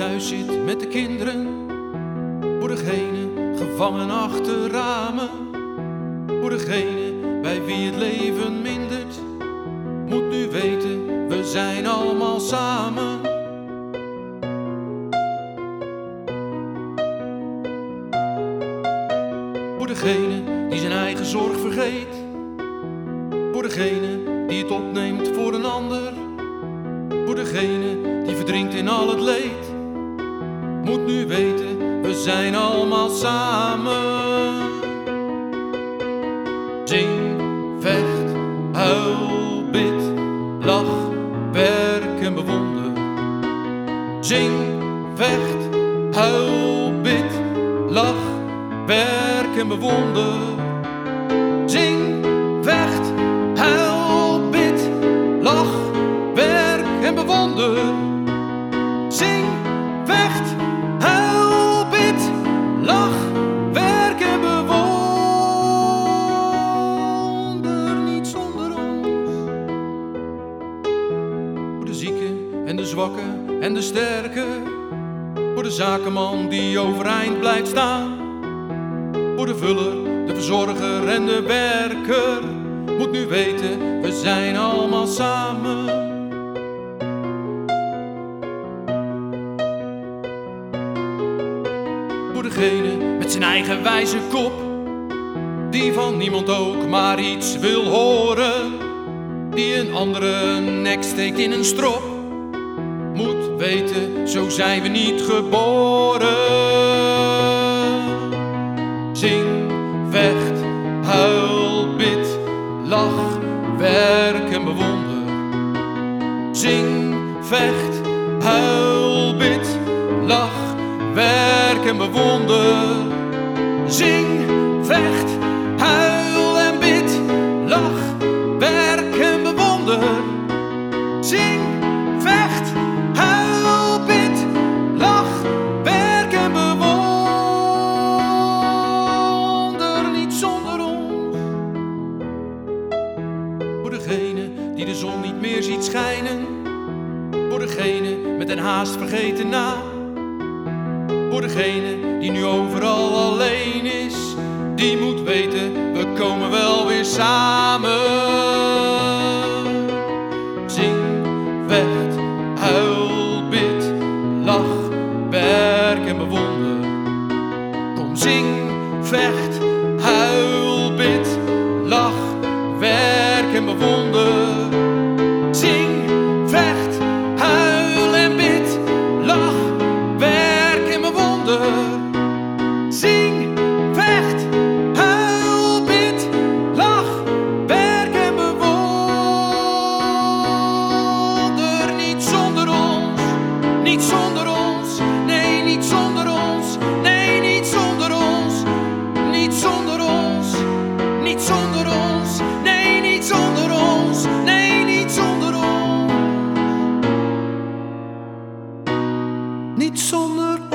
huis zit met de kinderen. Voor degene gevangen achter ramen. Voor degene bij wie het leven mindert. Moet nu weten, we zijn allemaal samen. Voor degene die zijn eigen zorg vergeet. Voor degene die het opneemt voor een ander. Degene die verdrinkt in al het leed. Moet nu weten, we zijn allemaal samen. Zing, vecht, huil, bid, lach, werk en bewonder. Zing, vecht, huil, bid, lach, werk en bewonder. De zwakken en de sterken. Voor de zakenman die overeind blijft staan. Voor de vuller, de verzorger en de werker. Moet nu weten, we zijn allemaal samen. Voor degene met zijn eigen wijze kop. Die van niemand ook maar iets wil horen. Die een andere nek steekt in een strop. Weten, zo zijn we niet geboren. Zing, vecht, huil, bid, lach, werk en bewonder. Zing, vecht, huil, bid, lach, werk en bewonder. Zing, vecht, Voor degene die de zon niet meer ziet schijnen. Voor degene met een haast vergeten naam. Voor degene die nu overal alleen is. Die moet weten, we komen wel weer samen. hiç sonlar